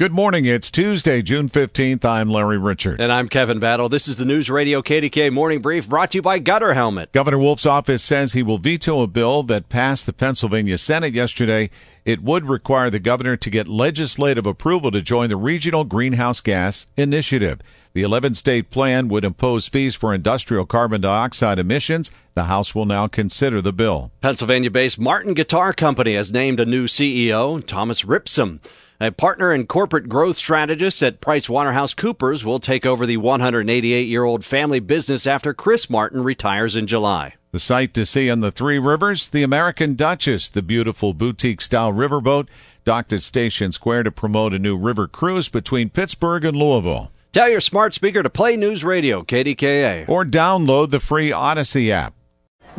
Good morning. It's Tuesday, June 15th. I'm Larry Richert. And I'm Kevin Battle. This is the News Radio KDKA Morning Brief brought to you by Gutter Helmet. Governor Wolf's office says he will veto a bill that passed the Pennsylvania Senate yesterday it would require the governor to get legislative approval to join the Regional Greenhouse Gas Initiative. The 11 state plan would impose fees for industrial carbon dioxide emissions. The House will now consider the bill. Pennsylvania based Martin Guitar Company has named a new CEO, Thomas Ripsam. A partner and corporate growth strategist at PricewaterhouseCoopers will take over the 188 year old family business after Chris Martin retires in July. The sight to see on the Three Rivers, the American Duchess, the beautiful boutique style riverboat, docked at Station Square to promote a new river cruise between Pittsburgh and Louisville. Tell your smart speaker to play News Radio, KDKA. Or download the free Audacy app.